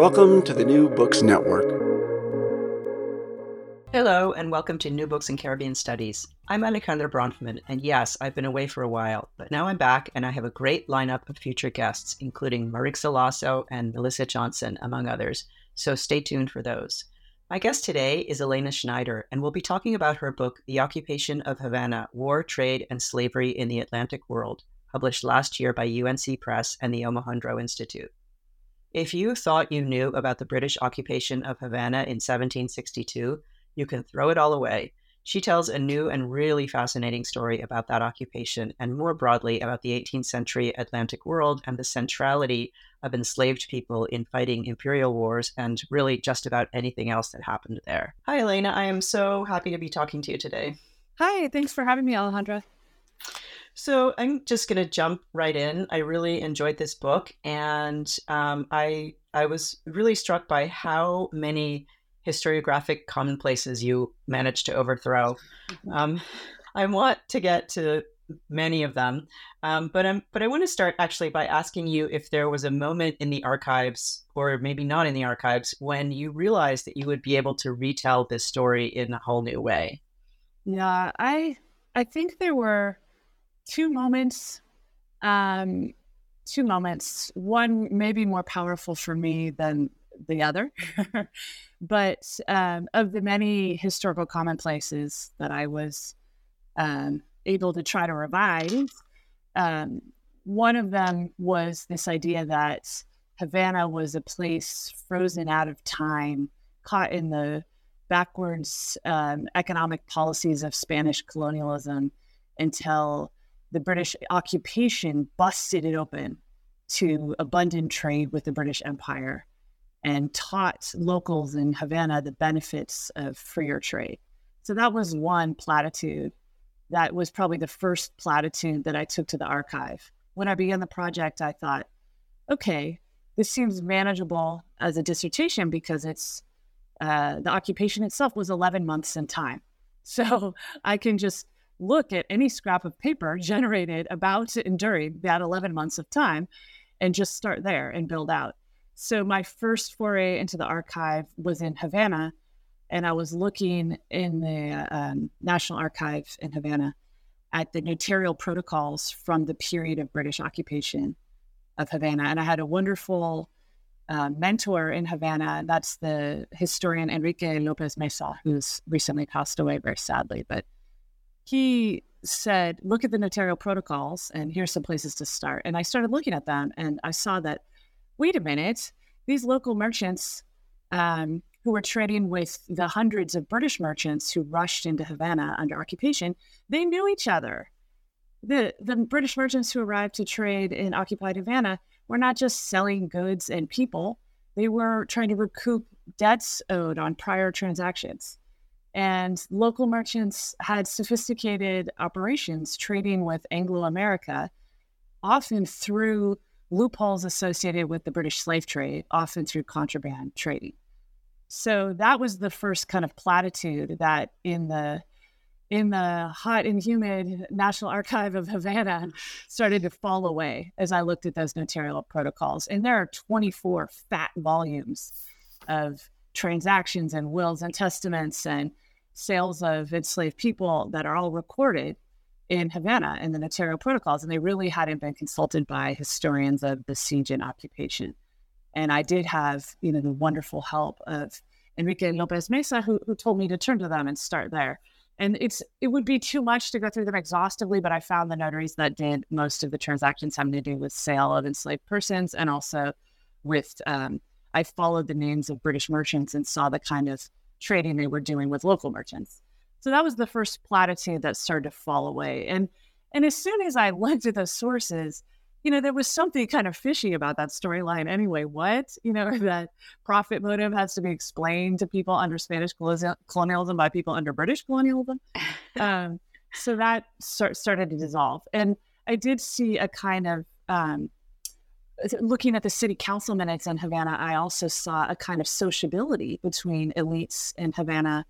Welcome to the New Books Network. Hello, and welcome to New Books in Caribbean Studies. I'm Alejandra Bronfman, and yes, I've been away for a while, but now I'm back and I have a great lineup of future guests, including Marixa Lasso and Melissa Johnson, among others, so stay tuned for those. My guest today is Elena Schneider, and we'll be talking about her book, The Occupation of Havana War, Trade, and Slavery in the Atlantic World, published last year by UNC Press and the Omohundro Institute. If you thought you knew about the British occupation of Havana in 1762, you can throw it all away. She tells a new and really fascinating story about that occupation and more broadly about the 18th century Atlantic world and the centrality of enslaved people in fighting imperial wars and really just about anything else that happened there. Hi, Elena. I am so happy to be talking to you today. Hi, thanks for having me, Alejandra. So I'm just going to jump right in. I really enjoyed this book, and um, I I was really struck by how many historiographic commonplaces you managed to overthrow. Mm-hmm. Um, I want to get to many of them, um, but I'm but I want to start actually by asking you if there was a moment in the archives, or maybe not in the archives, when you realized that you would be able to retell this story in a whole new way. Yeah, I I think there were two moments. Um, two moments. One maybe more powerful for me than the other. but um, of the many historical commonplaces that I was um, able to try to revive, um, one of them was this idea that Havana was a place frozen out of time, caught in the backwards um, economic policies of Spanish colonialism until the British occupation busted it open to abundant trade with the British Empire and taught locals in Havana the benefits of freer trade. So that was one platitude. That was probably the first platitude that I took to the archive. When I began the project, I thought, okay, this seems manageable as a dissertation because it's uh, the occupation itself was 11 months in time. So I can just look at any scrap of paper generated about and during that 11 months of time and just start there and build out. So my first foray into the archive was in Havana, and I was looking in the um, National Archive in Havana at the notarial protocols from the period of British occupation of Havana. And I had a wonderful uh, mentor in Havana. That's the historian Enrique Lopez Mesa, who's recently passed away very sadly. But he said, Look at the notarial protocols, and here's some places to start. And I started looking at them, and I saw that wait a minute, these local merchants um, who were trading with the hundreds of British merchants who rushed into Havana under occupation, they knew each other. The, the British merchants who arrived to trade in occupied Havana were not just selling goods and people, they were trying to recoup debts owed on prior transactions. And local merchants had sophisticated operations trading with Anglo America, often through loopholes associated with the British slave trade, often through contraband trading. So that was the first kind of platitude that in the in the hot and humid National Archive of Havana started to fall away as I looked at those notarial protocols. And there are 24 fat volumes of transactions and wills and testaments and sales of enslaved people that are all recorded in Havana in the notarial protocols, and they really hadn't been consulted by historians of the siege and occupation. And I did have, you know, the wonderful help of Enrique Lopez Mesa, who, who told me to turn to them and start there. And it's it would be too much to go through them exhaustively, but I found the notaries that did most of the transactions having to do with sale of enslaved persons, and also with um, I followed the names of British merchants and saw the kind of trading they were doing with local merchants. So that was the first platitude that started to fall away. And and as soon as I looked at those sources, you know, there was something kind of fishy about that storyline anyway. What? You know, that profit motive has to be explained to people under Spanish colonialism by people under British colonialism. um, so that start, started to dissolve. And I did see a kind of, um, looking at the city council minutes in Havana, I also saw a kind of sociability between elites in Havana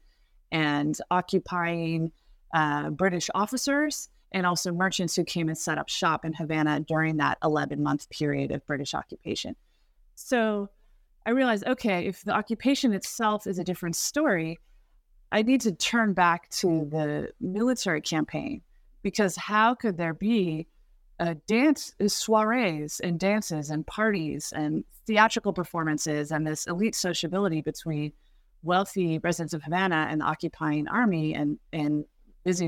and occupying uh, British officers and also merchants who came and set up shop in Havana during that 11 month period of British occupation. So I realized, okay, if the occupation itself is a different story, I need to turn back to the military campaign because how could there be a dance is soirees and dances and parties and theatrical performances and this elite sociability between wealthy residents of Havana and the occupying army and and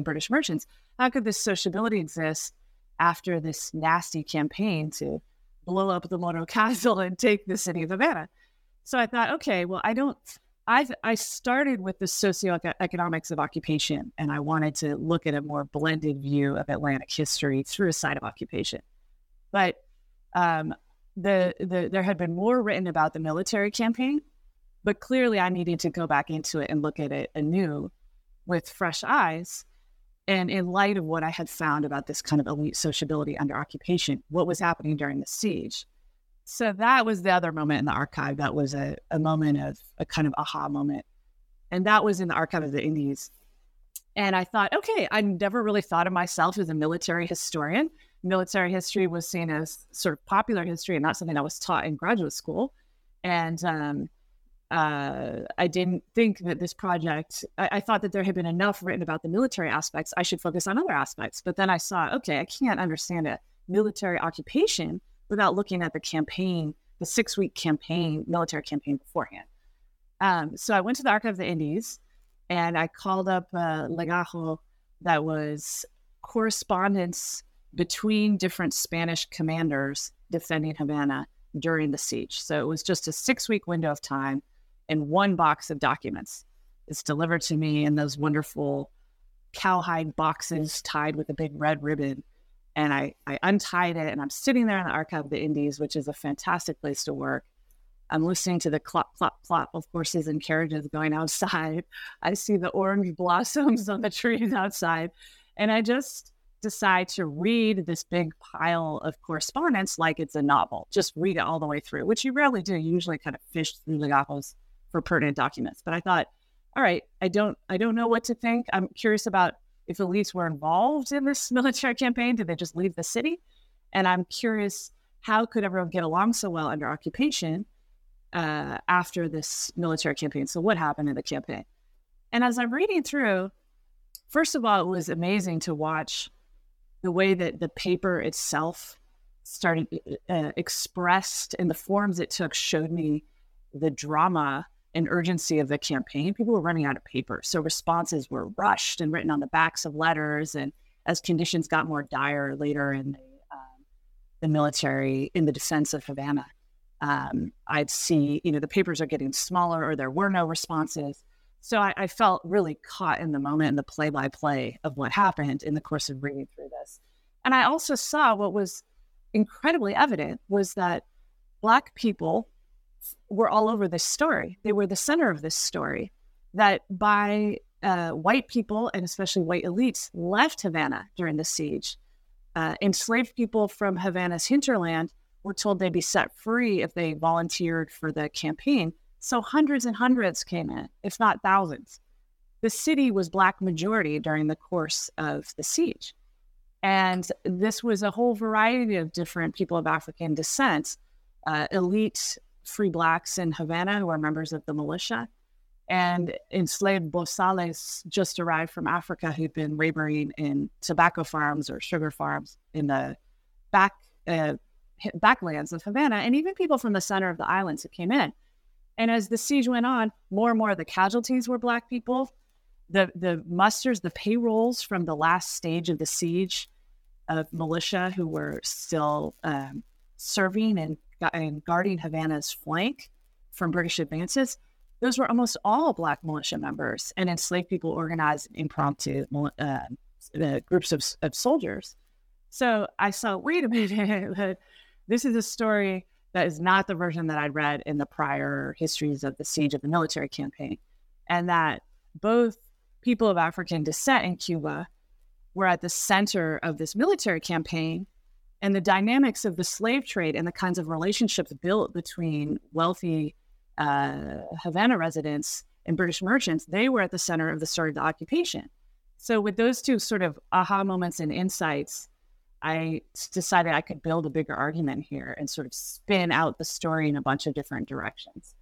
British merchants? How could this sociability exist after this nasty campaign to blow up the Morro Castle and take the city of Havana? So I thought, okay, well, I don't. I I started with the socioeconomics of occupation, and I wanted to look at a more blended view of Atlantic history through a side of occupation. But um, the the there had been more written about the military campaign, but clearly I needed to go back into it and look at it anew with fresh eyes and in light of what I had found about this kind of elite sociability under occupation, what was happening during the siege. So that was the other moment in the archive. That was a, a moment of a kind of aha moment. And that was in the archive of the Indies. And I thought, okay, I never really thought of myself as a military historian. Military history was seen as sort of popular history and not something I was taught in graduate school. And um, uh, I didn't think that this project, I, I, thought that there had been enough written about the military aspects. I should focus on other aspects. But then I saw, okay, I can't understand a military occupation without looking at the campaign, the six week campaign, military campaign beforehand. Um, so I went to the Archive of the Indies and I called up a legajo that was correspondence between different Spanish commanders defending Havana during the siege. So it was just a six week window of time in one box of documents. It's delivered to me in those wonderful cowhide boxes tied with a big red ribbon. And I, I untied it and I'm sitting there in the Archive of the Indies, which is a fantastic place to work. I'm listening to the clop, clop, clop of horses and carriages going outside. I see the orange blossoms on the trees outside. And I just decide to read this big pile of correspondence like it's a novel. Just read it all the way through, which you rarely do. You usually kind of fish through the legajos for pertinent documents. But I thought, all right, I don't I don't know what to think. I'm curious about if elites were involved in this military campaign. Did they just leave the city? And I'm curious how could everyone get along so well under occupation uh, after this military campaign? So what happened in the campaign? And as I'm reading through, first of all, it was amazing to watch the way that the paper itself started uh, expressed and the forms it took showed me the drama and urgency of the campaign, people were running out of paper. So responses were rushed and written on the backs of letters. And as conditions got more dire later in the, um, the military, in the defense of Havana, um, I'd see, you know, the papers are getting smaller or there were no responses. So I, I felt really caught in the moment in the play by play of what happened in the course of reading through this. And I also saw what was incredibly evident was that Black people were all over this story. They were the center of this story. That by uh, white people and especially white elites left Havana during the siege. Uh, enslaved people from Havana's hinterland were told they'd be set free if they volunteered for the campaign. So hundreds and hundreds came in, if not thousands. The city was black majority during the course of the siege. And this was a whole variety of different people of African descent, uh, elite free blacks in Havana who are members of the militia, and enslaved bozales just arrived from Africa who'd been laboring in tobacco farms or sugar farms in the back uh, backlands of Havana, and even people from the center of the islands who came in. And as the siege went on, more and more of the casualties were black people. The the musters, the payrolls from the last stage of the siege of militia who were still um, serving and and guarding Havana's flank from British advances, those were almost all Black militia members and enslaved people organized impromptu uh, groups of, of soldiers. So I saw, wait a minute, this is a story that is not the version that I'd read in the prior histories of the siege of the military campaign. And that both people of African descent in Cuba were at the center of this military campaign and the dynamics of the slave trade and the kinds of relationships built between wealthy uh, Havana residents and British merchants, they were at the center of the story of the occupation. So, with those two sort of aha moments and insights, I decided I could build a bigger argument here and sort of spin out the story in a bunch of different directions.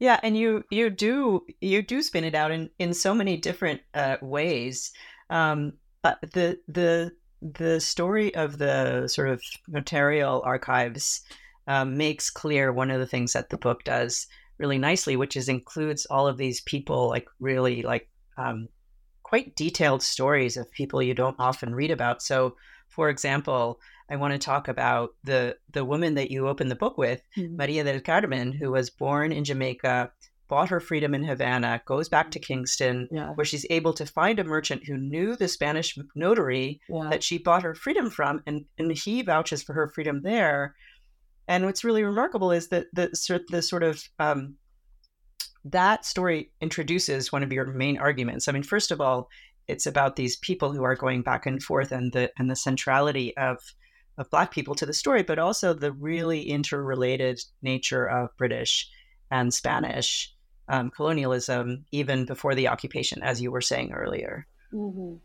Yeah, and you you do you do spin it out in in so many different uh, ways. Um, but the the the story of the sort of notarial archives um, makes clear one of the things that the book does really nicely, which is includes all of these people, like really like um, quite detailed stories of people you don't often read about. So, for example, I want to talk about the the woman that you open the book with, mm-hmm. Maria del Carmen, who was born in Jamaica, bought her freedom in Havana, goes back to Kingston, yeah. where she's able to find a merchant who knew the Spanish notary yeah. that she bought her freedom from, and, and he vouches for her freedom there. And what's really remarkable is that the, the sort of um, that story introduces one of your main arguments. I mean, first of all, it's about these people who are going back and forth and the and the centrality of of black people to the story, but also the really interrelated nature of British and Spanish um, colonialism even before the occupation, as you were saying earlier. Mm-hmm.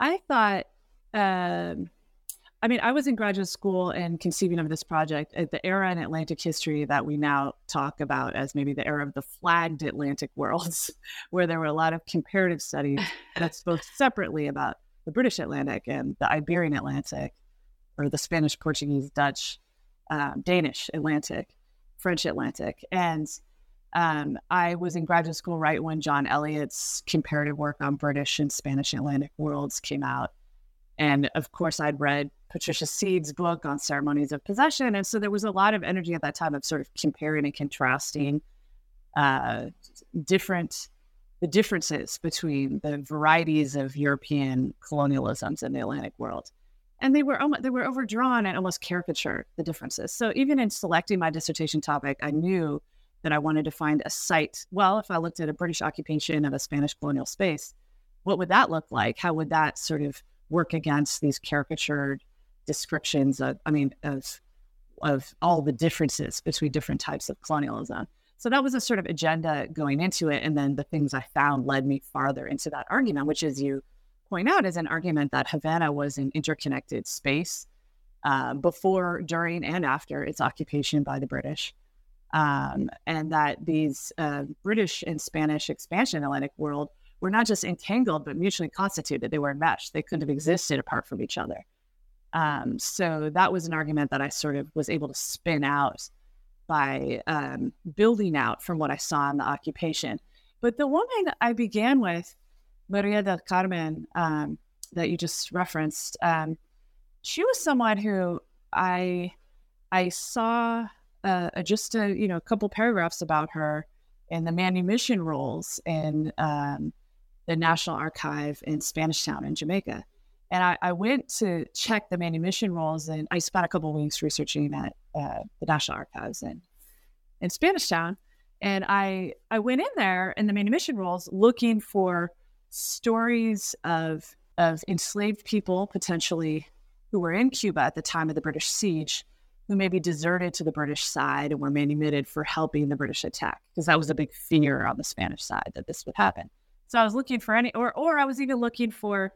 I thought, um, I mean, I was in graduate school and conceiving of this project at the era in Atlantic history that we now talk about as maybe the era of the flagged Atlantic worlds, where there were a lot of comparative studies that spoke separately about the British Atlantic and the Iberian Atlantic, or the Spanish, Portuguese, Dutch, um, Danish Atlantic, French Atlantic. And um, I was in graduate school right when John Elliott's comparative work on British and Spanish Atlantic worlds came out. And of course, I'd read Patricia Seed's book on ceremonies of possession. And so there was a lot of energy at that time of sort of comparing and contrasting uh, different the differences between the varieties of European colonialisms in the Atlantic world. And they were almost, they were overdrawn and almost caricatured the differences. So even in selecting my dissertation topic, I knew that I wanted to find a site. Well, if I looked at a British occupation of a Spanish colonial space, what would that look like? How would that sort of work against these caricatured descriptions of, I mean, of of all the differences between different types of colonialism. So that was a sort of agenda going into it. And then the things I found led me farther into that argument, which, as you point out, is an argument that Havana was an interconnected space uh, before, during, and after its occupation by the British um, and that these uh, British and Spanish expansion in the Atlantic world were not just entangled but mutually constituted. They were enmeshed. They couldn't have existed apart from each other. Um, so that was an argument that I sort of was able to spin out by um, building out from what I saw in the occupation. But the woman I began with, Maria del Carmen, um, that you just referenced, um, she was someone who I I saw uh, just a you know a couple paragraphs about her and the manumission rolls in um, the National Archive in Spanish Town in Jamaica. And I, I, went to check the manumission rolls, and I spent a couple weeks researching at uh, the National Archives in in Spanish Town. And I I went in there in the manumission rolls looking for stories of of enslaved people potentially who were in Cuba at the time of the British siege who maybe deserted to the British side and were manumitted for helping the British attack, because that was a big fear on the Spanish side that this would happen. So I was looking for any, or or I was even looking for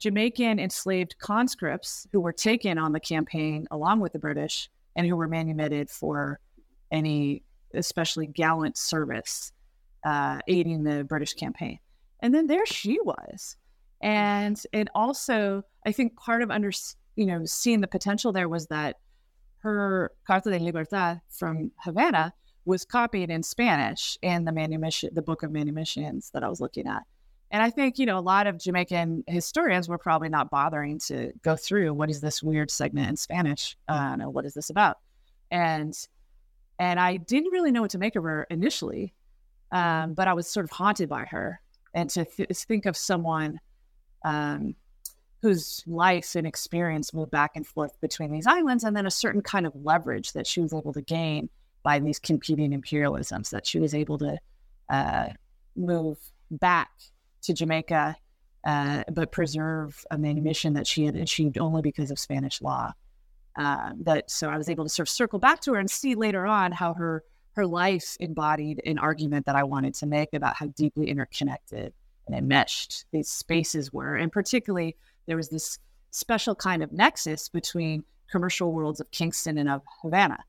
Jamaican enslaved conscripts who were taken on the campaign along with the British and who were manumitted for any especially gallant service uh, aiding the British campaign. And then there she was, and and also I think part of under you know seeing the potential there was that her Carta de Libertad from Havana was copied in Spanish in the manumission, the book of manumissions that I was looking at. And I think, you know, a lot of Jamaican historians were probably not bothering to go through what is this weird segment in Spanish? Uh, what is this about? And and I didn't really know what to make of her initially, um, but I was sort of haunted by her. And to th- think of someone um, whose life and experience moved back and forth between these islands, and then a certain kind of leverage that she was able to gain by these competing imperialisms, that she was able to uh, move back to Jamaica, uh, but preserve a manumission that she had achieved only because of Spanish law. Uh, that so I was able to sort of circle back to her and see later on how her her life embodied an argument that I wanted to make about how deeply interconnected and enmeshed these spaces were, and particularly there was this special kind of nexus between commercial worlds of Kingston and of Havana,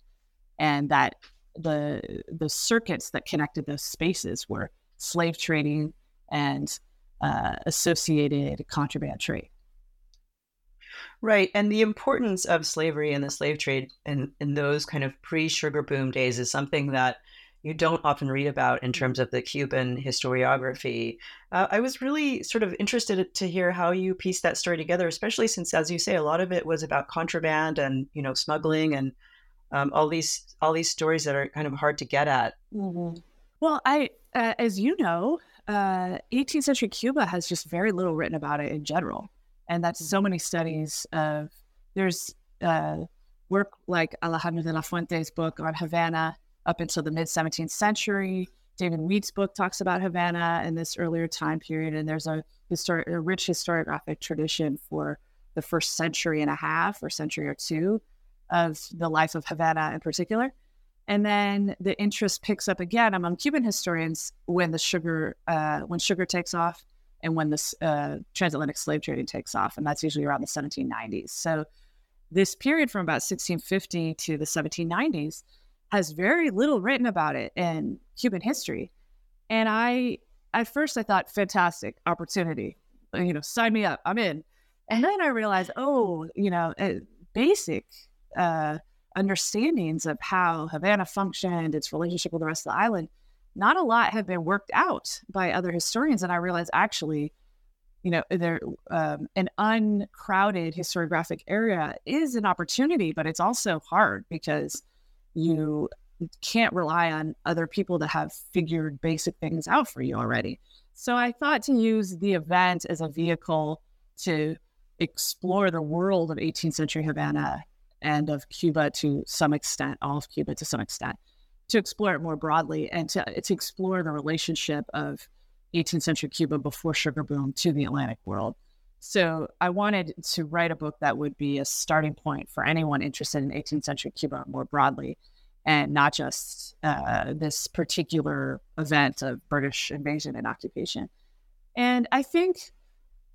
and that the the circuits that connected those spaces were slave trading and uh, associated contraband trade. Right. And the importance of slavery and the slave trade in, in those kind of pre sugar boom days is something that you don't often read about in terms of the Cuban historiography. Uh, I was really sort of interested to hear how you pieced that story together, especially since, as you say, a lot of it was about contraband and you know smuggling and um, all these all these stories that are kind of hard to get at. Mm-hmm. Well, I, uh, as you know, uh, 18th century Cuba has just very little written about it in general, and that's so many studies of there's uh, work like Alejandro de la Fuente's book on Havana up until the mid 17th century. David Wheat's book talks about Havana in this earlier time period, and there's a, histori- a rich historiographic tradition for the first century and a half or century or two of the life of Havana in particular. And then the interest picks up again among Cuban historians when the sugar uh, when sugar takes off and when the uh, transatlantic slave trading takes off, and that's usually around the 1790s. So this period from about 1650 to the 1790s has very little written about it in human history. And I, at first, I thought, fantastic opportunity, you know, sign me up, I'm in. And then I realized, oh, you know, uh, basic uh, understandings of how Havana functioned, its relationship with the rest of the island, not a lot have been worked out by other historians. And I realized actually, you know, there um, an uncrowded historiographic area is an opportunity, but it's also hard because you can't rely on other people to have figured basic things out for you already. So I thought to use the event as a vehicle to explore the world of 18th century Havana and of Cuba to some extent, all of Cuba to some extent, to explore it more broadly and to, to explore the relationship of 18th century Cuba before sugar boom to the Atlantic world. So I wanted to write a book that would be a starting point for anyone interested in 18th century Cuba more broadly, and not just uh, this particular event of British invasion and occupation. And I think,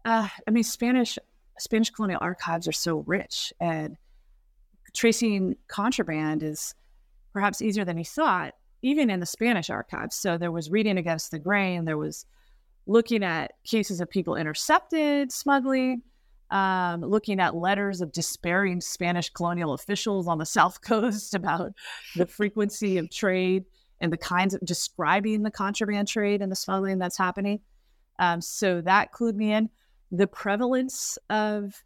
uh, I mean, Spanish Spanish colonial archives are so rich, and tracing contraband is perhaps easier than he thought, even in the Spanish archives. So there was reading against the grain, there was looking at cases of people intercepted smuggling, um, looking at letters of despairing Spanish colonial officials on the South Coast about the frequency of trade and the kinds of describing the contraband trade and the smuggling that's happening. Um, so that clued me in. The prevalence of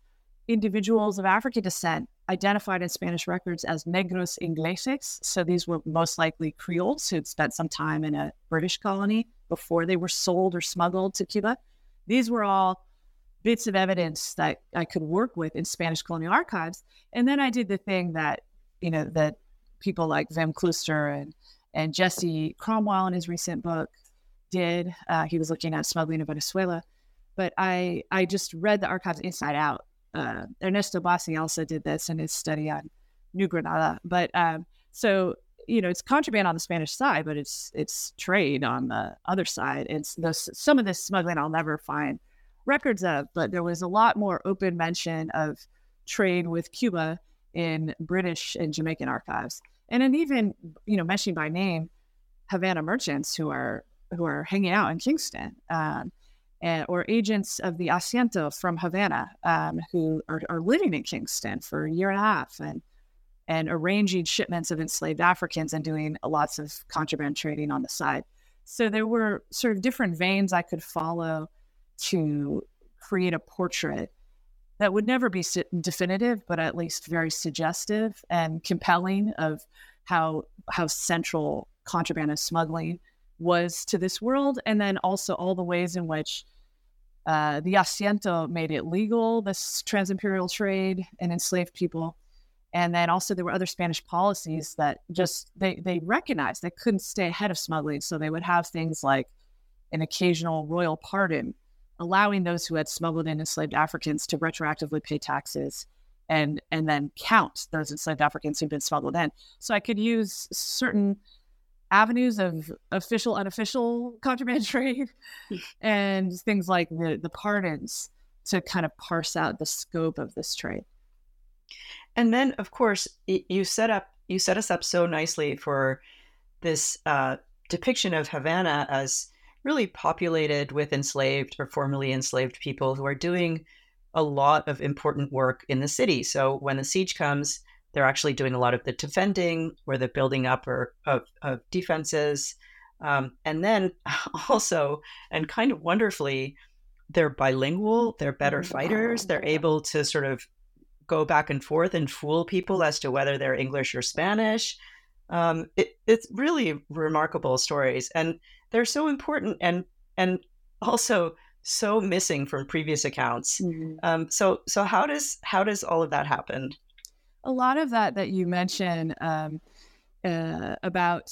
individuals of African descent identified in Spanish records as negros ingleses. So these were most likely Creoles who'd spent some time in a British colony before they were sold or smuggled to Cuba. These were all bits of evidence that I could work with in Spanish colonial archives. And then I did the thing that, you know, that people like Wim Klooster and, and Jesse Cromwell in his recent book did. Uh, he was looking at smuggling in Venezuela. But I, I just read the archives inside out. Uh, Ernesto Bassi also did this in his study on New Granada. But um, so you know it's contraband on the Spanish side, but it's it's trade on the other side. It's some of this smuggling I'll never find records of, but there was a lot more open mention of trade with Cuba in British and Jamaican archives, and then even you know mentioning by name Havana merchants who are who are hanging out in Kingston. Um, and, or agents of the Asiento from Havana um, who are, are living in Kingston for a year and a half and and arranging shipments of enslaved Africans and doing lots of contraband trading on the side. So there were sort of different veins I could follow to create a portrait that would never be definitive, but at least very suggestive and compelling of how how central contraband and smuggling was to this world, and then also all the ways in which Uh, the asiento made it legal, this trans-imperial trade and enslaved people. And then also there were other Spanish policies that just they they recognized they couldn't stay ahead of smuggling. So they would have things like an occasional royal pardon, allowing those who had smuggled in enslaved Africans to retroactively pay taxes and and then count those enslaved Africans who'd been smuggled in. So I could use certain avenues of official, unofficial contraband trade and things like the, the pardons to kind of parse out the scope of this trade. And then, of course, you set up you set us up so nicely for this uh, depiction of Havana as really populated with enslaved or formerly enslaved people who are doing a lot of important work in the city. So when the siege comes, they're actually doing a lot of the defending or the building up or, of, of defenses. Um, and then also, and kind of wonderfully, they're bilingual, they're better fighters, they're able to sort of go back and forth and fool people as to whether they're English or Spanish. Um, it, it's really remarkable stories, and they're so important and and also so missing from previous accounts. Mm-hmm. Um, so so how does how does all of that happen? a lot of that that you mentioned um, uh, about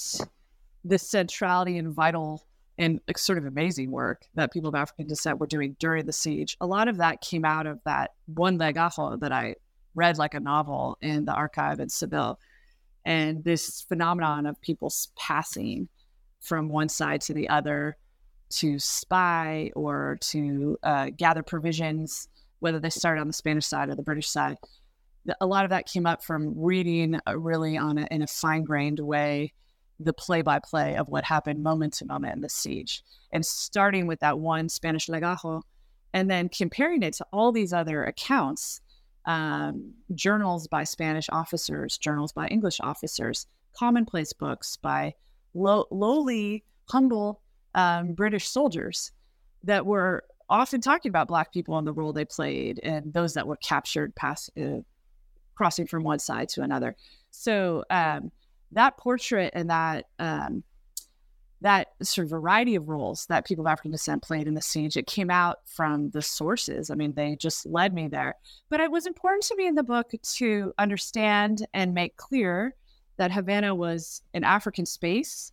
the centrality and vital and sort of amazing work that people of African descent were doing during the siege. A lot of that came out of that one leg legajo that I read like a novel in the archive in Seville. And this phenomenon of people passing from one side to the other to spy or to uh, gather provisions, whether they started on the Spanish side or the British side a lot of that came up from reading uh, really on a, in a fine grained way the play by play of what happened moment to moment in the siege and starting with that one Spanish legajo and then comparing it to all these other accounts um, journals by Spanish officers, journals by English officers, commonplace books by low, lowly, humble um, British soldiers that were often talking about Black people and the role they played and those that were captured past, uh, crossing from one side to another. So um, that portrait and that um, that sort of variety of roles that people of African descent played in the siege, it came out from the sources. I mean, they just led me there. But it was important to me in the book to understand and make clear that Havana was an African space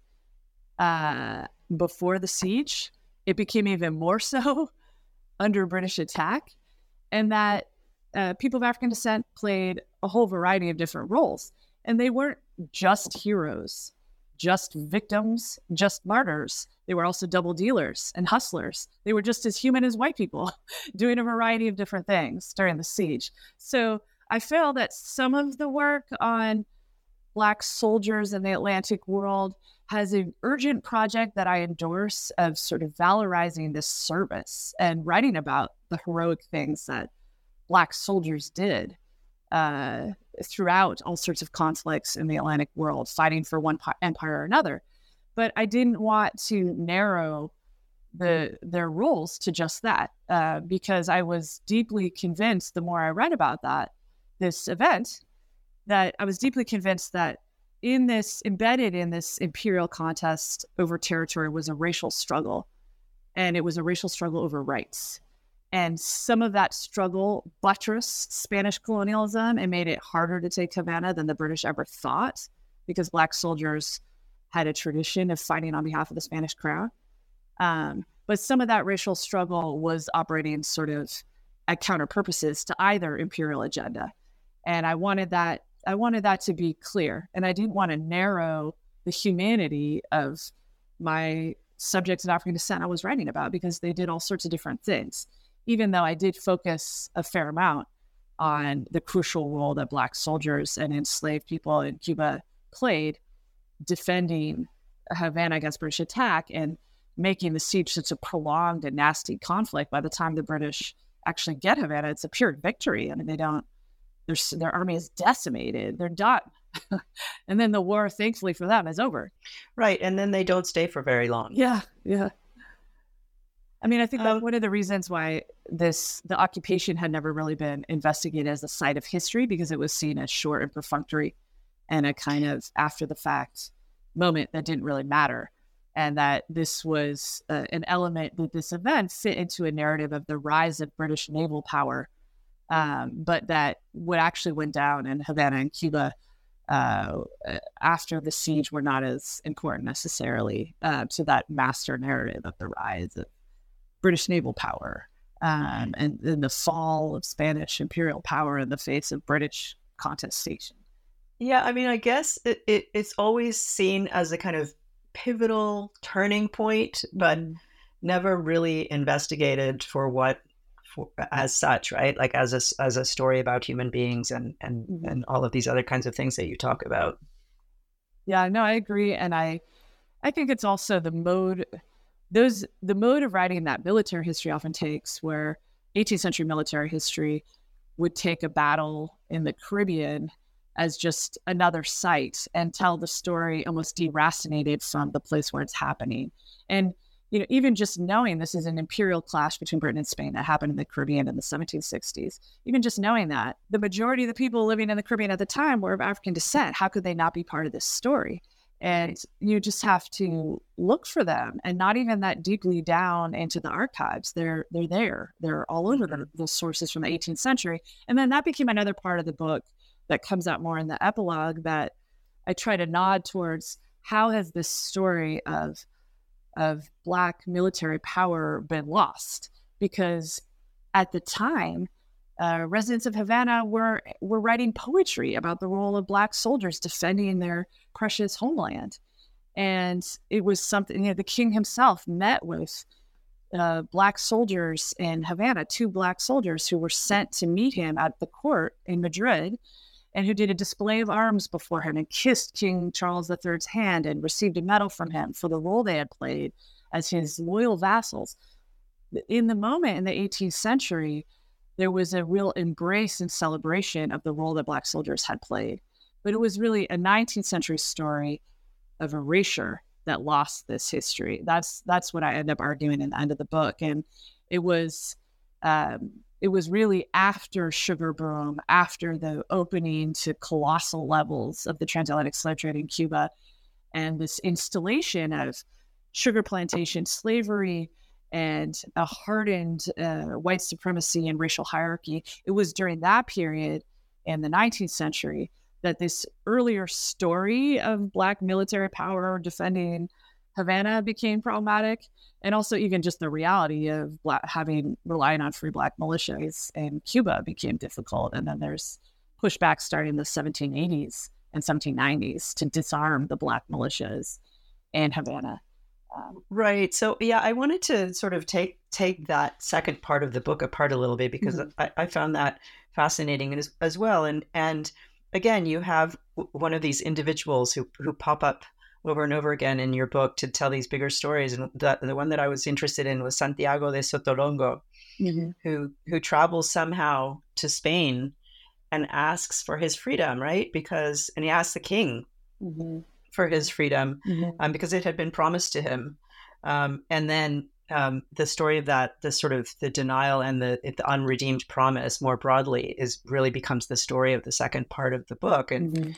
uh, before the siege. It became even more so under British attack, and that uh, people of African descent played a whole variety of different roles. And they weren't just heroes, just victims, just martyrs. They were also double dealers and hustlers. They were just as human as white people, doing a variety of different things during the siege. So I feel that some of the work on Black soldiers in the Atlantic world has an urgent project that I endorse of sort of valorizing this service and writing about the heroic things that Black soldiers did uh, throughout all sorts of conflicts in the Atlantic world, fighting for one empire or another. But I didn't want to narrow the their rules to just that uh, because I was deeply convinced. The more I read about that this event, that I was deeply convinced that in this embedded in this imperial contest over territory was a racial struggle, and it was a racial struggle over rights. And some of that struggle buttressed Spanish colonialism and made it harder to take Havana than the British ever thought because Black soldiers had a tradition of fighting on behalf of the Spanish crown. Um, but some of that racial struggle was operating sort of at counter purposes to either imperial agenda. And I wanted that I wanted that to be clear. And I didn't want to narrow the humanity of my subjects of African descent I was writing about because they did all sorts of different things even though I did focus a fair amount on the crucial role that Black soldiers and enslaved people in Cuba played defending Havana against British attack and making the siege such a prolonged and nasty conflict. By the time the British actually get Havana, it's a pure victory. I mean, they don't, their, their army is decimated, they're done. and then the war, thankfully for them, is over. Right. And then they don't stay for very long. Yeah. Yeah. I mean, I think um, one of the reasons why this the occupation had never really been investigated as a site of history because it was seen as short and perfunctory and a kind of after the fact moment that didn't really matter. and that this was uh, an element that this event fit into a narrative of the rise of British naval power, um, but that what actually went down in Havana and Cuba uh, after the siege were not as important necessarily uh, to that master narrative of the rise of British naval power um, and, and the fall of Spanish imperial power in the face of British contestation. Yeah, I mean, I guess it, it, it's always seen as a kind of pivotal turning point, but mm. never really investigated for what for, as such, right? Like as a as a story about human beings and and mm-hmm. and all of these other kinds of things that you talk about. Yeah, no, I agree, and I I think it's also the mode those the mode of writing that military history often takes, where 18th century military history would take a battle in the Caribbean as just another site and tell the story almost deracinated from the place where it's happening. And you know, even just knowing this is an imperial clash between Britain and Spain that happened in the Caribbean in the 1760s, even just knowing that the majority of the people living in the Caribbean at the time were of African descent, how could they not be part of this story? And you just have to look for them and not even that deeply down into the archives. They're they're there. They're all over the, mm-hmm. the sources from the 18th century. And then that became another part of the book that comes out more in the epilogue that I try to nod towards how has this story of of black military power been lost? Because at the time, uh, residents of Havana were were writing poetry about the role of black soldiers defending their precious homeland, and it was something. You know, the king himself met with uh, black soldiers in Havana, two black soldiers who were sent to meet him at the court in Madrid and who did a display of arms before him and kissed King Charles III's hand and received a medal from him for the role they had played as his loyal vassals. In the moment in the 18th century, there was a real embrace and celebration of the role that Black soldiers had played. But it was really a 19th century story of erasure that lost this history. That's that's what I end up arguing in the end of the book, and it was um, it was really after sugar boom, after the opening to colossal levels of the transatlantic slave trade in Cuba, and this installation of sugar plantation slavery and a hardened uh, white supremacy and racial hierarchy. It was during that period in the 19th century that this earlier story of Black military power defending Havana became problematic, and also even just the reality of black, having relying on free black militias in Cuba became difficult. And then there's pushback starting in the 1780s and 1790s to disarm the black militias in Havana. Um, right. So yeah, I wanted to sort of take take that second part of the book apart a little bit because mm-hmm. I, I, found that fascinating as, as well. And and again, you have one of these individuals who who pop up over and over again in your book to tell these bigger stories. And the, the one that I was interested in was Santiago de Sotolongo, mm-hmm. who who travels somehow to Spain and asks for his freedom, right? Because and he asks the king mm-hmm. For his freedom mm-hmm. um, because it had been promised to him. Um, and then um, the story of that, the sort of the denial and the, the unredeemed promise more broadly is really becomes the story of the second part of the book. And mm-hmm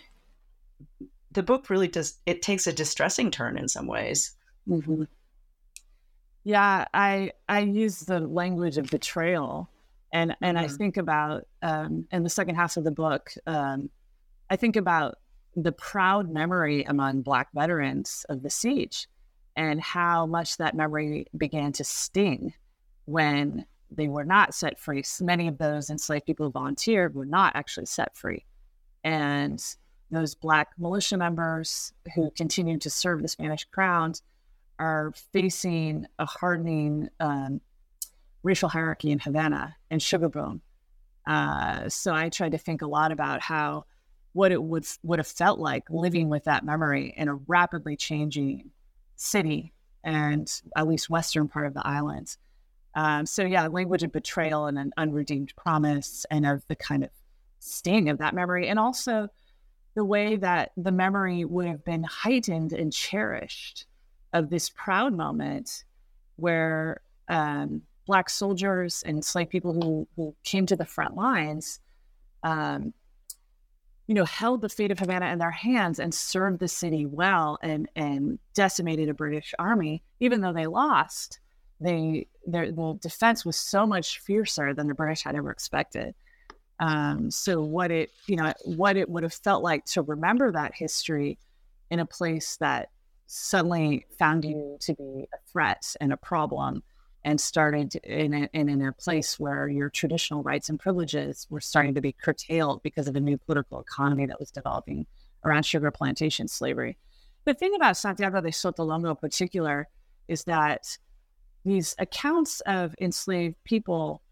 the book really does it takes a distressing turn in some ways. Mm-hmm. Yeah, I I use the language of betrayal, and and mm-hmm. I think about um, in the second half of the book, um, I think about the proud memory among Black veterans of the siege, and how much that memory began to sting when they were not set free. Many of those enslaved people who volunteered were not actually set free, and those black militia members who continue to serve the Spanish crown are facing a hardening um, racial hierarchy in Havana and Sugar Boom. Uh, so I tried to think a lot about how what it would would have felt like living with that memory in a rapidly changing city and at least western part of the island. Um, so yeah, language of betrayal and an unredeemed promise, and of the kind of sting of that memory, and also the way that the memory would have been heightened and cherished of this proud moment where um, black soldiers and enslaved people who, who came to the front lines um, you know, held the fate of Havana in their hands and served the city well and and decimated a British army, even though they lost. They their the defense was so much fiercer than the British had ever expected. Um, so what it you know what it would have felt like to remember that history in a place that suddenly found you to be a threat and a problem and started in a, in, in a place where your traditional rights and privileges were starting to be curtailed because of a new political economy that was developing around sugar plantation slavery. The thing about Santiago de Sotolongo in particular is that these accounts of enslaved people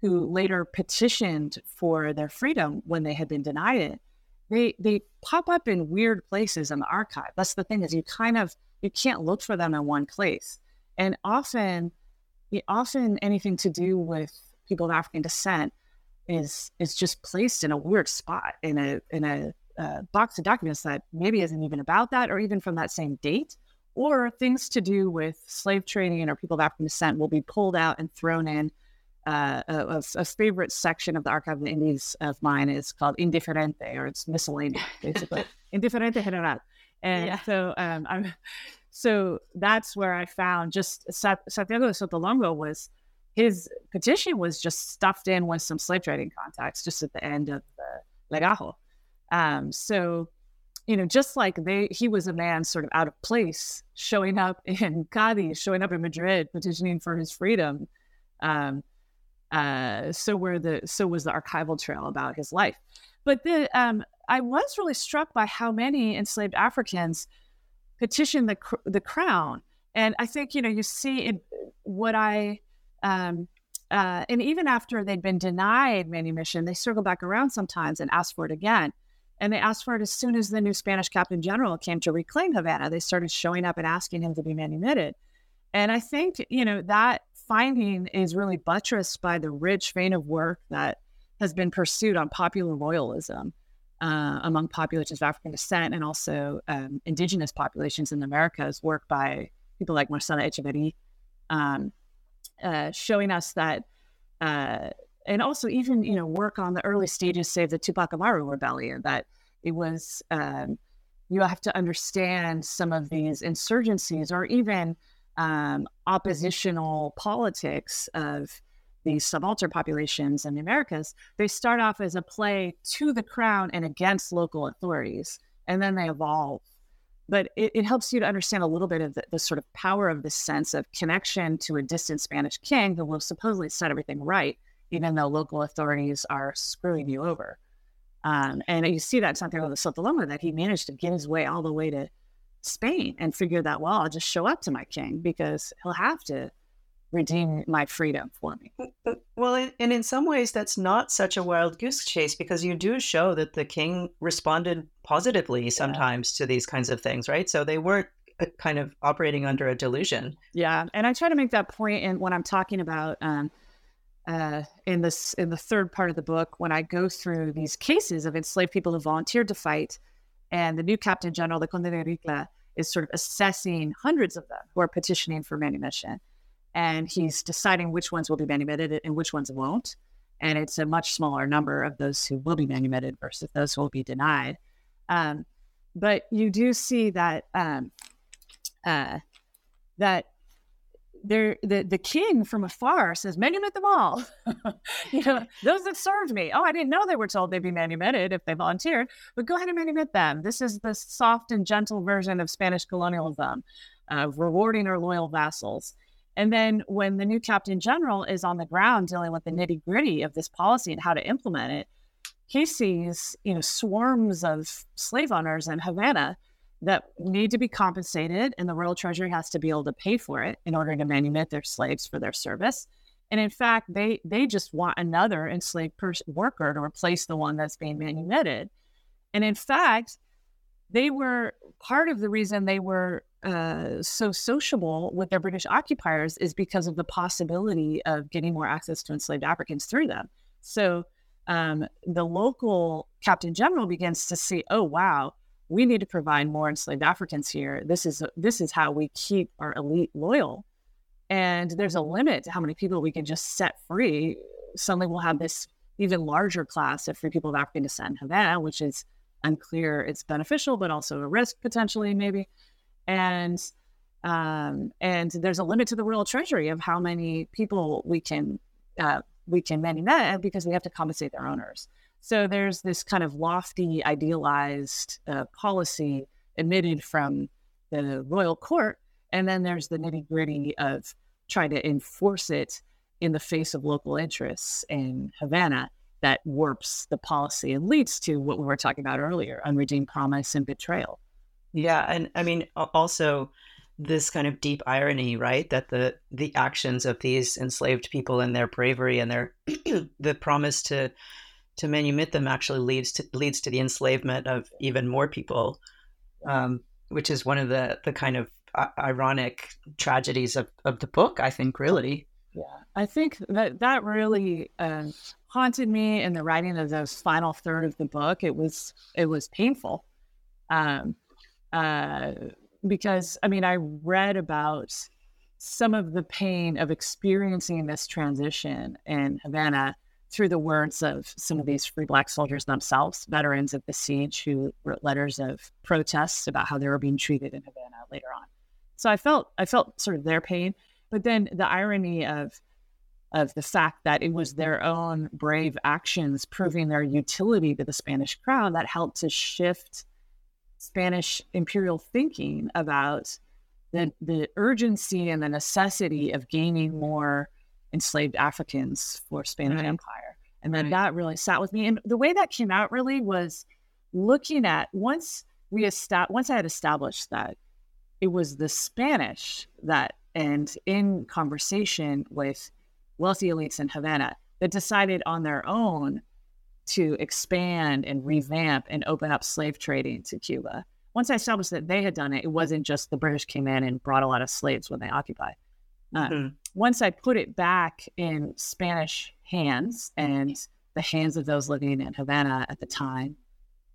who later petitioned for their freedom when they had been denied it, they they pop up in weird places in the archive. That's the thing is you kind of you can't look for them in one place. And often often anything to do with people of African descent is is just placed in a weird spot in a in a uh, box of documents that maybe isn't even about that or even from that same date or things to do with slave trading or people of African descent will be pulled out and thrown in. Uh, a, a, favorite section of the Archive of the Indies of mine is called Indiferente, or it's miscellaneous, basically. Indiferente general. And yeah. so um, I'm so that's where I found just Santiago de Sotolongo was his petition was just stuffed in with some slave trading contacts just at the end of the legajo. Um, so, you know, just like they, he was a man sort of out of place, showing up in Cadiz, showing up in Madrid, petitioning for his freedom. Um, uh, so where the so was the archival trail about his life. But the um, I was really struck by how many enslaved Africans petition the the crown. And I think you know you see it, what I um, uh, and even after they'd been denied manumission, they circle back around sometimes and ask for it again. And they asked for it as soon as the new Spanish captain general came to reclaim Havana. They started showing up and asking him to be manumitted. And I think, you know, that finding is really buttressed by the rich vein of work that has been pursued on popular loyalism uh, among populations of African descent and also um, indigenous populations in the Americas, work by people like Marcela Echeverri, um, uh, showing us that, uh, and also even you know work on the early stages, say the Tupac Amaru rebellion, that it was um, you have to understand some of these insurgencies or even um, oppositional politics of these subaltern populations in the Americas, they start off as a play to the crown and against local authorities, and then they evolve. But it, it helps you to understand a little bit of the, the, sort of power of this sense of connection to a distant Spanish king who will supposedly set everything right, even though local authorities are screwing you over. Um, and you see that Santiago de Sotolongo that he managed to get his way all the way to Spain and figure that, well, I'll just show up to my king because he'll have to redeem my freedom for me. Well, and in some ways, that's not such a wild goose chase because you do show that the king responded positively sometimes yeah. to these kinds of things, right? So they weren't uh, kind of operating under a delusion. Yeah, and I try to make that point in when I'm talking about um, uh, in this in the third part of the book when I go through these cases of enslaved people who volunteered to fight, and the new Captain General, the Conde de Ricla, is sort of assessing hundreds of them who are petitioning for manumission and he's deciding which ones will be manumitted and which ones won't. And it's a much smaller number of those who will be manumitted versus those who will be denied. Um, but you do see that um, uh, that there the the king from afar says manumit them all you know those that served me oh i didn't know they were told they'd be manumitted if they volunteered but go ahead and manumit them this is the soft and gentle version of spanish colonialism uh, rewarding our loyal vassals and then when the new captain general is on the ground dealing with the nitty gritty of this policy and how to implement it, he sees, you know, swarms of slave owners in Havana that need to be compensated, and the Royal Treasury has to be able to pay for it in order to manumit their slaves for their service. And in fact, they they just want another enslaved pers- worker to replace the one that's being manumitted. And in fact, they were part of the reason they were uh, so sociable with their British occupiers is because of the possibility of getting more access to enslaved Africans through them. So um, the local captain general begins to see, oh wow, we need to provide more enslaved Africans here. This is this is how we keep our elite loyal. And there's a limit to how many people we can just set free. Suddenly, we'll have this even larger class of free people of African descent in Havana, which is unclear it's beneficial, but also a risk potentially, maybe. And um, and there's a limit to the royal treasury of how many people we can uh, we can manumit because we have to compensate their owners. So there's this kind of lofty, idealized uh, policy emitted from the royal court, and then there's the nitty gritty of trying to enforce it in the face of local interests in Havana that warps the policy and leads to what we were talking about earlier unredeemed promise and betrayal. Yeah. And I mean, also, this kind of deep irony, right? That the the actions of these enslaved people and their bravery and their the promise to to manumit them actually leads to leads to the enslavement of even more people, um, which is one of the the kind of ironic tragedies of, of the book. I think really. Yeah, I think that that really uh, haunted me in the writing of those final third of the book. It was it was painful, um, uh, because I mean I read about some of the pain of experiencing this transition in Havana through the words of some of these free black soldiers themselves, veterans of the siege, who wrote letters of protests about how they were being treated in Havana later on. So I felt I felt sort of their pain, but then the irony of of the fact that it was their own brave actions proving their utility to the Spanish crown that helped to shift Spanish imperial thinking about the, the urgency and the necessity of gaining more enslaved Africans for Spanish right. Empire. And then right. that really sat with me. And the way that came out really was looking at once we established once I had established that it was the Spanish that and in conversation with wealthy elites in Havana that decided on their own to expand and revamp and open up slave trading to Cuba. Once I established that they had done it, it wasn't just the British came in and brought a lot of slaves when they occupied. Uh, mm-hmm. Once I put it back in Spanish hands and the hands of those living in Havana at the time,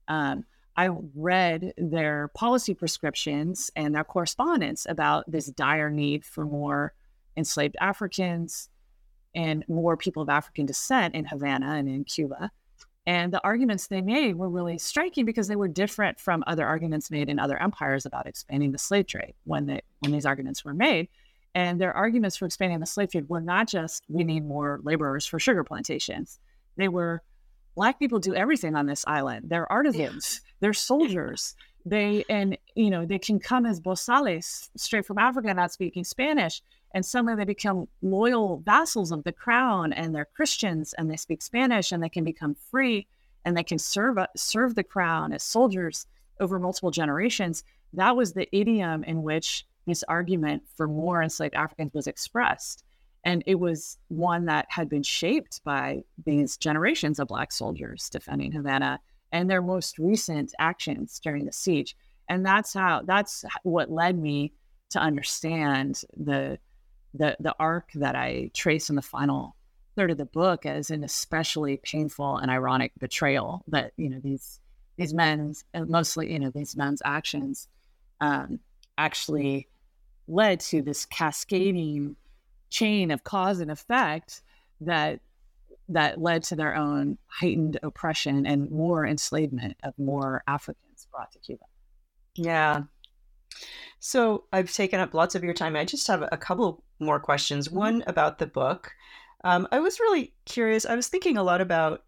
um, I read their policy prescriptions and their correspondence about this dire need for more enslaved Africans and more people of African descent in Havana and in Cuba. And the arguments they made were really striking because they were different from other arguments made in other empires about expanding the slave trade when they, when these arguments were made. And their arguments for expanding the slave trade were not just we need more laborers for sugar plantations. They were black people do everything on this island. They're artisans, they're soldiers. They and you know they can come as bozales straight from Africa, not speaking Spanish, and suddenly they become loyal vassals of the crown, and they're Christians, and they speak Spanish, and they can become free, and they can serve uh, serve the crown as soldiers over multiple generations. That was the idiom in which this argument for more enslaved Africans was expressed. And it was one that had been shaped by these generations of Black soldiers defending Havana and their most recent actions during the siege. And that's how, that's what led me to understand the, the, the arc that I trace in the final third of the book as an especially painful and ironic betrayal that, you know, these, these men's, mostly, you know, these men's actions um, actually led to this cascading chain of cause and effect that that led to their own heightened oppression and more enslavement of more Africans brought to Cuba. Yeah. So I've taken up lots of your time. I just have a couple more questions. Mm-hmm. One about the book. Um, I was really curious. I was thinking a lot about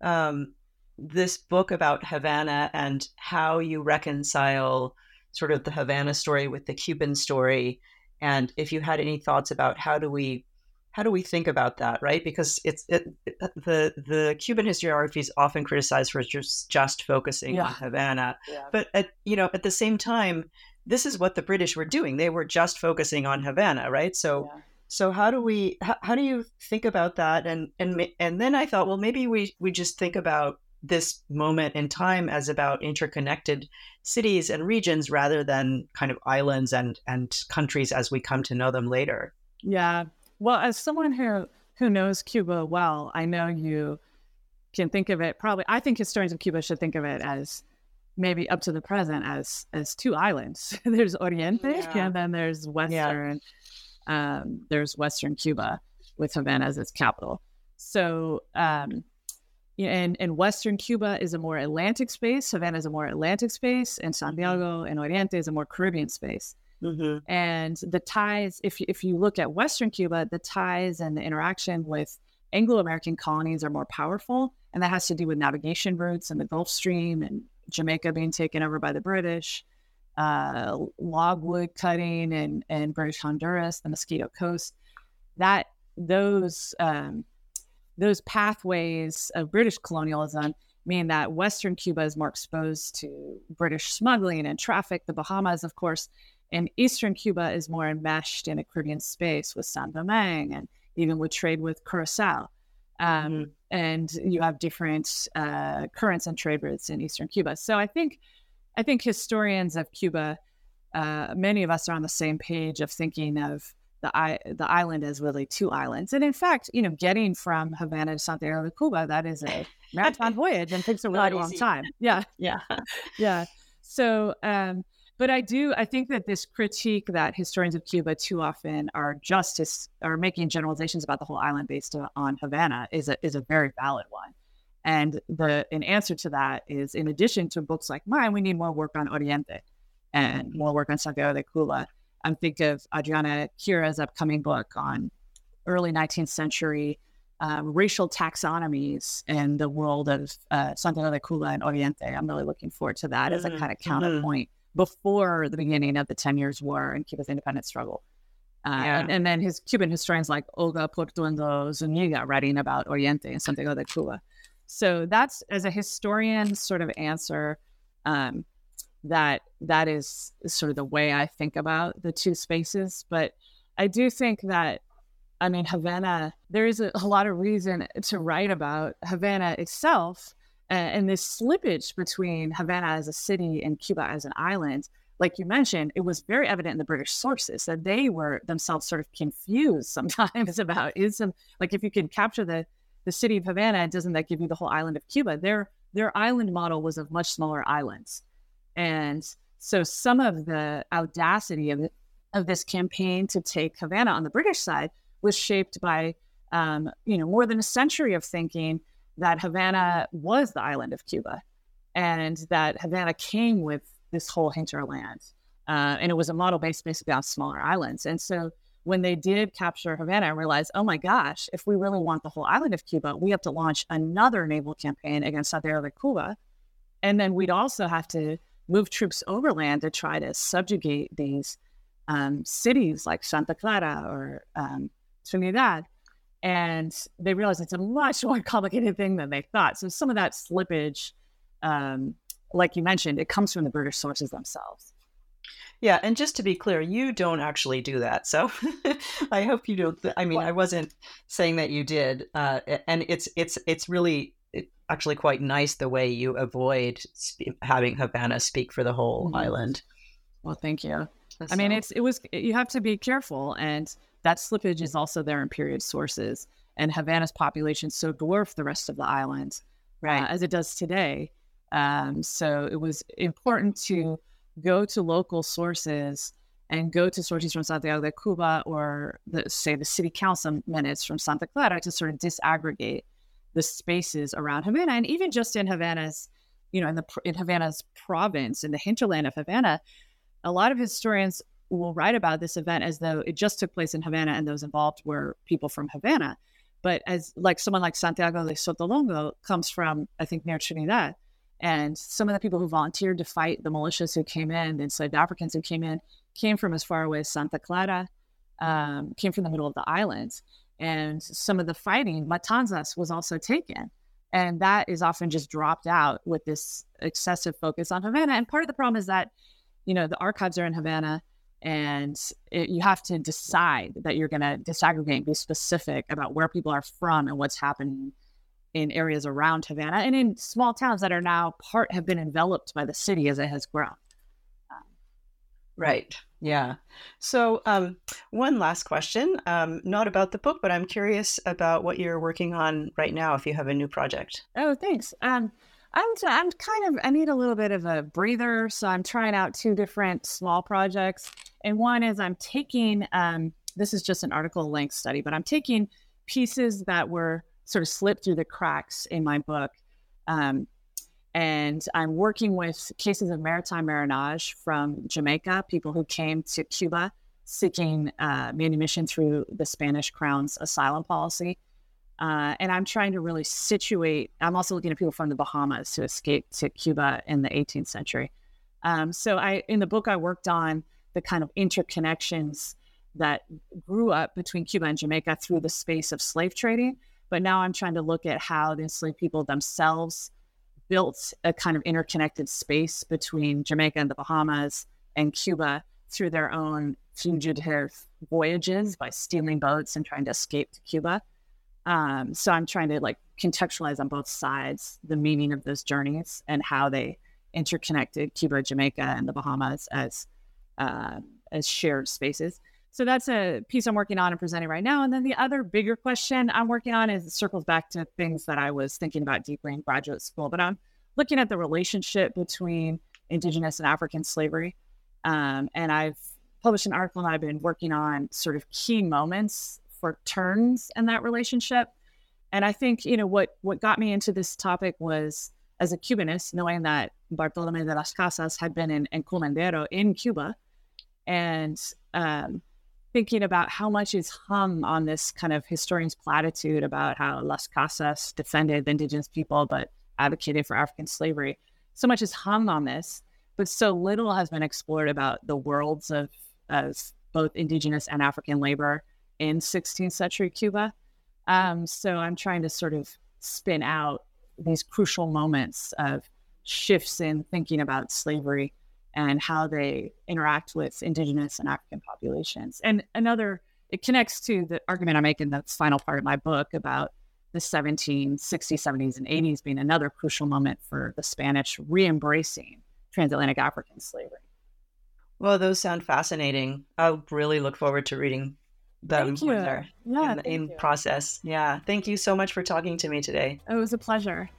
um, this book about Havana and how you reconcile sort of the Havana story with the Cuban story, and if you had any thoughts about how do we how do we think about that, right? Because it's it, it, the the Cuban historiography is often criticized for just just focusing yeah. on Havana, yeah. but at you know at the same time, this is what the British were doing. They were just focusing on Havana, right? So. Yeah. So how do we how, how do you think about that and and and then I thought well maybe we we just think about this moment in time as about interconnected cities and regions rather than kind of islands and and countries as we come to know them later. Yeah. Well, as someone who who knows Cuba well, I know you can think of it probably I think historians of Cuba should think of it as maybe up to the present as as two islands. there's Oriente yeah. and then there's Western yeah. um, there's Western Cuba with Havana as its capital. So um, and, and Western Cuba is a more Atlantic space. Havana is a more Atlantic space, and Santiago and Oriente is a more Caribbean space. Mm-hmm. And the ties, if you, if you look at Western Cuba, the ties and the interaction with Anglo American colonies are more powerful. And that has to do with navigation routes and the Gulf Stream and Jamaica being taken over by the British, uh, logwood cutting and, and British Honduras, the Mosquito Coast. That those um, those pathways of British colonialism mean that Western Cuba is more exposed to British smuggling and traffic. The Bahamas, of course, and Eastern Cuba is more enmeshed in a Caribbean space with Saint Domingue and even with trade with Curacao. Um, mm-hmm. And you have different uh, currents and trade routes in Eastern Cuba. So I think, I think historians of Cuba, uh, many of us are on the same page of thinking of the I, the island as really two islands. And in fact, you know, getting from Havana to Santiago de Cuba, that is a marathon voyage and takes a really long time. Yeah, yeah, yeah. So, um, but I do, I think that this critique that historians of Cuba too often are justice are making generalizations about the whole island based on Havana is a is a very valid one. And the an answer to that is, in addition to books like mine, we need more work on Oriente and more work on Santiago de Cuba I'm thinking of Adriana Chira's upcoming book on early 19th century um, racial taxonomies in the world of uh, Santiago de Cuba and Oriente. I'm really looking forward to that mm-hmm. as a mm-hmm. kind of mm-hmm. counterpoint. Before the beginning of the 10 years war and Cuba's independence struggle. Uh, yeah. and, and, then his Cuban historians like Olga Portuondo Zuniga writing about Oriente and Santiago de Cuba. So that's as a historian sort of answer. Um, that that is sort of the way I think about the two spaces. But I do think that, I mean, Havana, there is a, a lot of reason to write about Havana itself uh, and this slippage between Havana as a city and Cuba as an island. Like you mentioned, it was very evident in the British sources that they were themselves sort of confused sometimes about is some like if you can capture the the city of Havana, doesn't that give you the whole island of Cuba? Their their island model was of much smaller islands. And so some of the audacity of, of this campaign to take Havana on the British side was shaped by, um, you know, more than a century of thinking that Havana was the island of Cuba and that Havana came with this whole hinterland. Uh, and it was a model based basically on smaller islands. And so when they did capture Havana and realized, oh my gosh, if we really want the whole island of Cuba, we have to launch another naval campaign against Santiago de Cuba. And then we'd also have to move troops overland to try to subjugate these um, cities like Santa Clara or um, Trinidad. And they realized it's a much more complicated thing than they thought. So some of that slippage, um, like you mentioned, it comes from the British sources themselves. Yeah, and just to be clear, you don't actually do that. So I hope you don't. I mean, I wasn't saying that you did, uh, and it's it's it's really actually quite nice the way you avoid sp- having Havana speak for the whole mm-hmm. island. Well, thank you. So. I mean, it's it was you have to be careful, and that slippage is also there in period sources. And Havana's population so dwarfed the rest of the island, uh, right, uh, as it does today. Um, so it was important to go to local sources and go to sources from Santiago de Cuba or the, say the city council minutes from Santa Clara to sort of disaggregate the spaces around Havana, and even just in Havana's, you know, in the in Havana's province, in the hinterland of Havana, a lot of historians will write about this event as though it just took place in Havana and those involved were people from Havana. But as like someone like Santiago de Sotolongo comes from, I think, near Trinidad. And some of the people who volunteered to fight the militias who came in, the enslaved Africans who came in, came from as far away as Santa Clara, um, came from the middle of the islands and some of the fighting, Matanzas was also taken. And that is often just dropped out with this excessive focus on Havana. And part of the problem is that, you know, the archives are in Havana and it, you have to decide that you're going to disaggregate and be specific about where people are from and what's happening in areas around Havana and in small towns that are now part have been enveloped by the city as it has grown. Right. Yeah. So, um, one last question, um, not about the book, but I'm curious about what you're working on right now. If you have a new project. Oh, thanks. Um, I'm I'm kind of I need a little bit of a breather, so I'm trying out two different small projects. And one is I'm taking um, this is just an article length study, but I'm taking pieces that were sort of slipped through the cracks in my book. Um, and I'm working with cases of maritime marronage from Jamaica, people who came to Cuba seeking uh, manumission through the Spanish Crown's asylum policy. Uh, and I'm trying to really situate. I'm also looking at people from the Bahamas who escaped to Cuba in the 18th century. Um, so I, in the book, I worked on the kind of interconnections that grew up between Cuba and Jamaica through the space of slave trading. But now I'm trying to look at how the enslaved people themselves built a kind of interconnected space between Jamaica and the Bahamas and Cuba through their own fugitive voyages by stealing boats and trying to escape to Cuba. Um, so I'm trying to like contextualize on both sides the meaning of those journeys and how they interconnected Cuba, Jamaica, and the Bahamas as uh, as shared spaces. So that's a piece I'm working on and presenting right now. And then the other bigger question I'm working on is it circles back to things that I was thinking about deeply in graduate school. But I'm looking at the relationship between Indigenous and African slavery. Um, and I've published an article and I've been working on sort of key moments for turns in that relationship. And I think, you know, what what got me into this topic was as a Cubanist, knowing that Bartolome de las Casas had been in Encomendero in Cuba and um, thinking about how much is hung on this kind of historian's platitude about how Las Casas defended the indigenous people but advocated for African slavery. So much is hung on this, but so little has been explored about the worlds of, of both indigenous and African labor in 16th century Cuba. Um, so I'm trying to sort of spin out these crucial moments of shifts in thinking about slavery and how they interact with indigenous and African populations. And another, it connects to the argument I make in the final part of my book about the 1760s, 70s, and 80s being another crucial moment for the Spanish re embracing transatlantic African slavery. Well, those sound fascinating. I really look forward to reading them thank you. yeah, in, in process. Yeah. Thank you so much for talking to me today. It was a pleasure.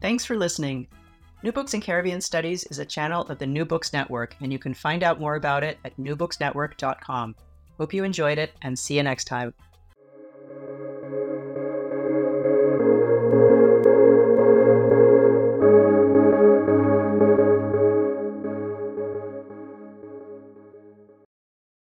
Thanks for listening. New Books in Caribbean Studies is a channel of the New Books Network, and you can find out more about it at newbooksnetwork.com. Hope you enjoyed it, and see you next time.